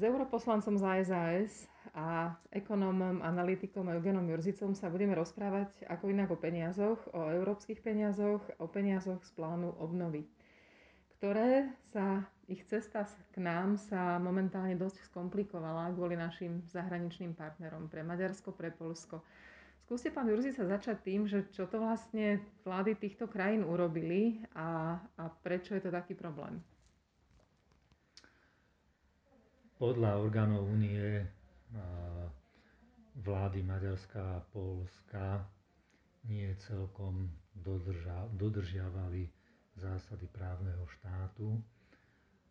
S europoslancom za SAS a ekonómom, analytikom Eugenom Jurzicom sa budeme rozprávať ako inak o peniazoch, o európskych peniazoch, o peniazoch z plánu obnovy, ktoré sa, ich cesta k nám sa momentálne dosť skomplikovala kvôli našim zahraničným partnerom pre Maďarsko, pre Polsko. Skúste, pán Jurzica, začať tým, že čo to vlastne vlády týchto krajín urobili a, a prečo je to taký problém. Podľa orgánov únie vlády Maďarska a Polska nie celkom dodržiavali zásady právneho štátu.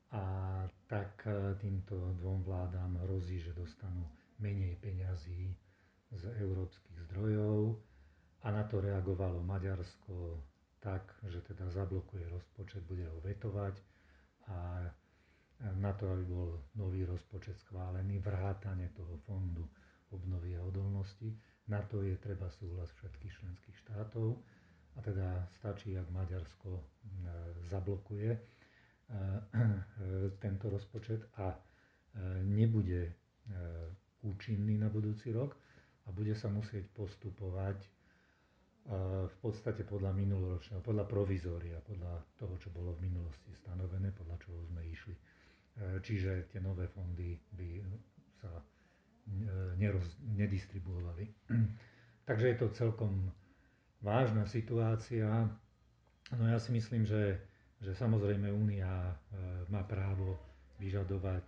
A tak e, týmto dvom vládám hrozí, že dostanú menej peňazí z európskych zdrojov. A na to reagovalo Maďarsko tak, že teda zablokuje rozpočet, bude ho vetovať. A na to, aby bol nový rozpočet schválený, vrátane toho fondu obnovy a odolnosti. Na to je treba súhlas všetkých členských štátov a teda stačí, ak Maďarsko e, zablokuje e, tento rozpočet a e, nebude účinný na budúci rok a bude sa musieť postupovať v podstate podľa minuloročného, podľa provizória, podľa toho, čo bolo v minulosti stanovené, podľa čoho sme išli E, čiže tie nové fondy by sa e, neroz, nedistribuovali. Takže je to celkom vážna situácia. No ja si myslím, že, že samozrejme Únia e, má právo vyžadovať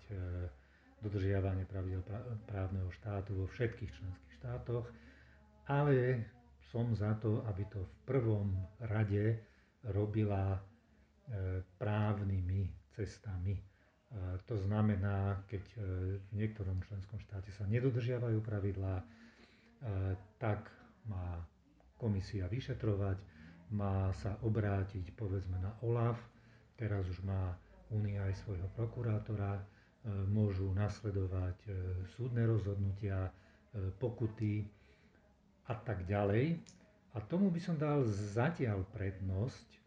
dodržiavanie pravidel právneho štátu vo všetkých členských štátoch, ale som za to, aby to v prvom rade robila právnymi cestami to znamená, keď e, v niektorom členskom štáte sa nedodržiavajú pravidlá, e, tak má komisia vyšetrovať, má sa obrátiť povedzme na OLAF, teraz už má Únia aj svojho prokurátora, e, môžu nasledovať súdne rozhodnutia, pokuty a tak ďalej. A tomu by som dal zatiaľ prednosť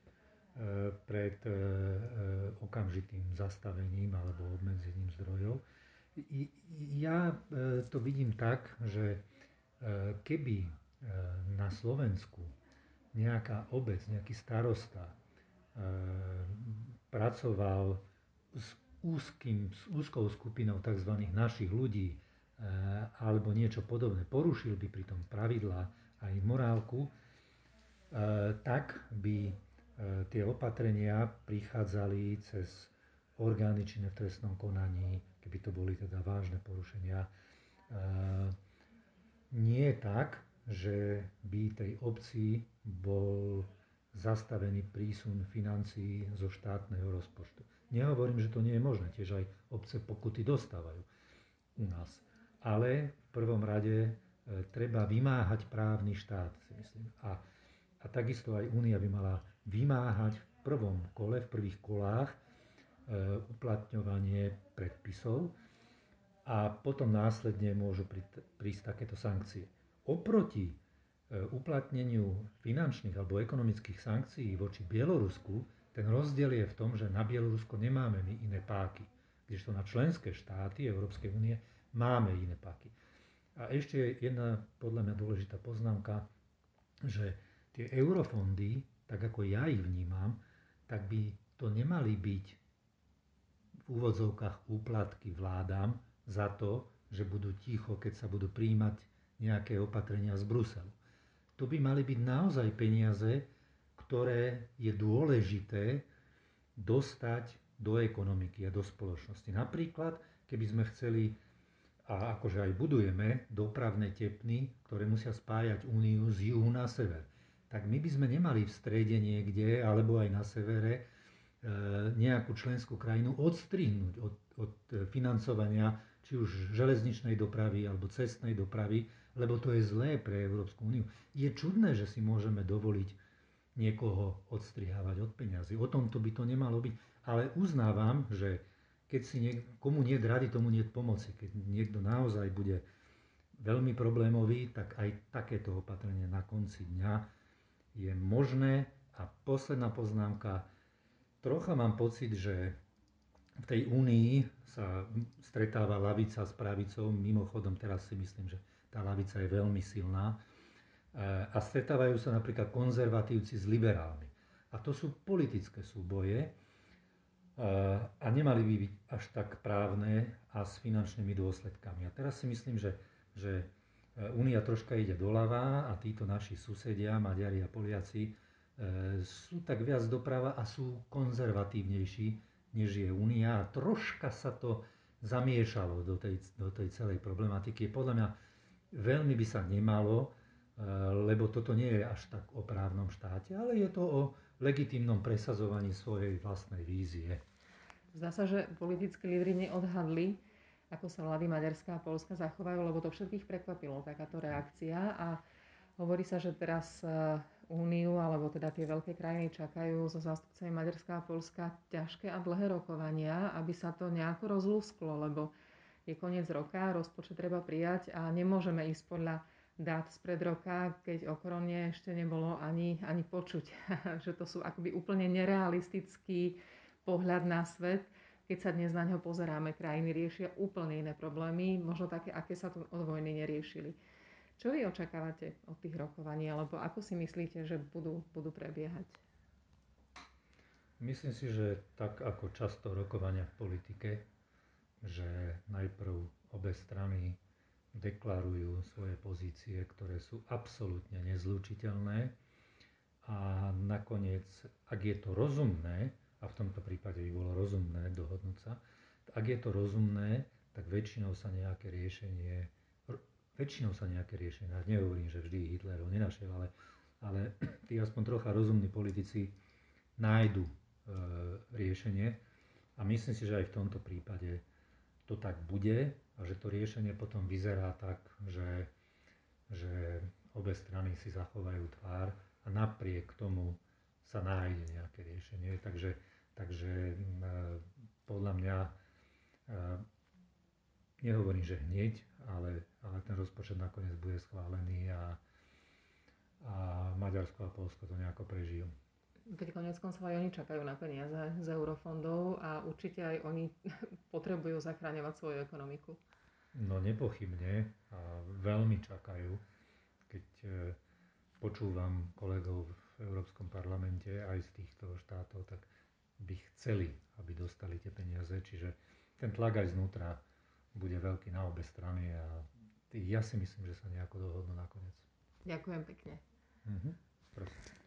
pred e, e, okamžitým zastavením alebo obmedzením zdrojov. Ja e, to vidím tak, že keby na Slovensku nejaká obec, nejaký starosta pracoval s, úzkým, s úzkou skupinou tzv. našich ľudí alebo niečo podobné, porušil by pritom pravidlá aj morálku, tak by E, tie opatrenia prichádzali cez orgány činné v trestnom konaní, keby to boli teda vážne porušenia. E, nie je tak, že by tej obci bol zastavený prísun financií zo štátneho rozpočtu. Nehovorím, že to nie je možné, tiež aj obce pokuty dostávajú u nás. Ale v prvom rade e, treba vymáhať právny štát, si myslím. A, a takisto aj Únia by mala vymáhať v prvom kole, v prvých kolách e, uplatňovanie predpisov a potom následne môžu prísť takéto sankcie. Oproti e, uplatneniu finančných alebo ekonomických sankcií voči Bielorusku, ten rozdiel je v tom, že na Bielorusko nemáme my iné páky, kdežto na členské štáty Európskej únie máme iné páky. A ešte jedna podľa mňa dôležitá poznámka, že tie eurofondy tak ako ja ich vnímam, tak by to nemali byť v úvodzovkách úplatky vládám za to, že budú ticho, keď sa budú príjmať nejaké opatrenia z Bruselu. To by mali byť naozaj peniaze, ktoré je dôležité dostať do ekonomiky a do spoločnosti. Napríklad, keby sme chceli, a akože aj budujeme, dopravné tepny, ktoré musia spájať Úniu z juhu na sever tak my by sme nemali v strede niekde, alebo aj na severe, e, nejakú členskú krajinu odstrihnúť od, od financovania či už železničnej dopravy alebo cestnej dopravy, lebo to je zlé pre Európsku úniu. Je čudné, že si môžeme dovoliť niekoho odstrihávať od peňazí. O tomto by to nemalo byť. Ale uznávam, že keď si niek- komu nie rady, tomu nie pomoci. Keď niekto naozaj bude veľmi problémový, tak aj takéto opatrenie na konci dňa je možné. A posledná poznámka, trocha mám pocit, že v tej únii sa stretáva lavica s pravicou. Mimochodom, teraz si myslím, že tá lavica je veľmi silná. A stretávajú sa napríklad konzervatívci s liberálmi. A to sú politické súboje a nemali by byť až tak právne a s finančnými dôsledkami. A teraz si myslím, že, že Únia troška ide doľava a títo naši susedia, Maďari a Poliaci, e, sú tak viac doprava a sú konzervatívnejší, než je Únia. Troška sa to zamiešalo do tej, do tej celej problematiky. Podľa mňa veľmi by sa nemalo, e, lebo toto nie je až tak o právnom štáte, ale je to o legitímnom presazovaní svojej vlastnej vízie. Zdá sa, že politickí lídry neodhadli, ako sa vlády Maďarska a Polska zachovajú, lebo to všetkých prekvapilo takáto reakcia. A hovorí sa, že teraz e, Úniu, alebo teda tie veľké krajiny čakajú so zástupcami Maďarska a Polska ťažké a dlhé rokovania, aby sa to nejako rozlúsklo, lebo je koniec roka, rozpočet treba prijať a nemôžeme ísť podľa dát spred roka, keď o korone ešte nebolo ani, ani počuť, že to sú akoby úplne nerealistický pohľad na svet keď sa dnes na ňo pozeráme, krajiny riešia úplne iné problémy, možno také, aké sa tu od vojny neriešili. Čo vy očakávate od tých rokovaní, alebo ako si myslíte, že budú, budú prebiehať? Myslím si, že tak ako často rokovania v politike, že najprv obe strany deklarujú svoje pozície, ktoré sú absolútne nezlučiteľné a nakoniec, ak je to rozumné, a v tomto prípade by bolo rozumné dohodnúť sa. Ak je to rozumné, tak väčšinou sa nejaké riešenie, väčšinou sa nejaké riešenie, nehovorím, že vždy Hitler ho nenašiel, ale, ale tí aspoň trocha rozumní politici nájdu e, riešenie a myslím si, že aj v tomto prípade to tak bude a že to riešenie potom vyzerá tak, že, že obe strany si zachovajú tvár a napriek tomu sa nájde nejaké riešenie. Takže Takže podľa mňa, nehovorím, že hneď, ale, ale ten rozpočet nakoniec bude schválený a, a Maďarsko a Polsko to nejako prežijú. Veď konec koncov aj oni čakajú na peniaze z eurofondov a určite aj oni potrebujú zachráňovať svoju ekonomiku. No nepochybne a veľmi čakajú. Keď e, počúvam kolegov v Európskom parlamente aj z týchto štátov, tak by chceli, aby dostali tie peniaze. Čiže ten tlak aj znútra bude veľký na obe strany a ja si myslím, že sa nejako dohodnú nakoniec. Ďakujem pekne. Mhm, prosím.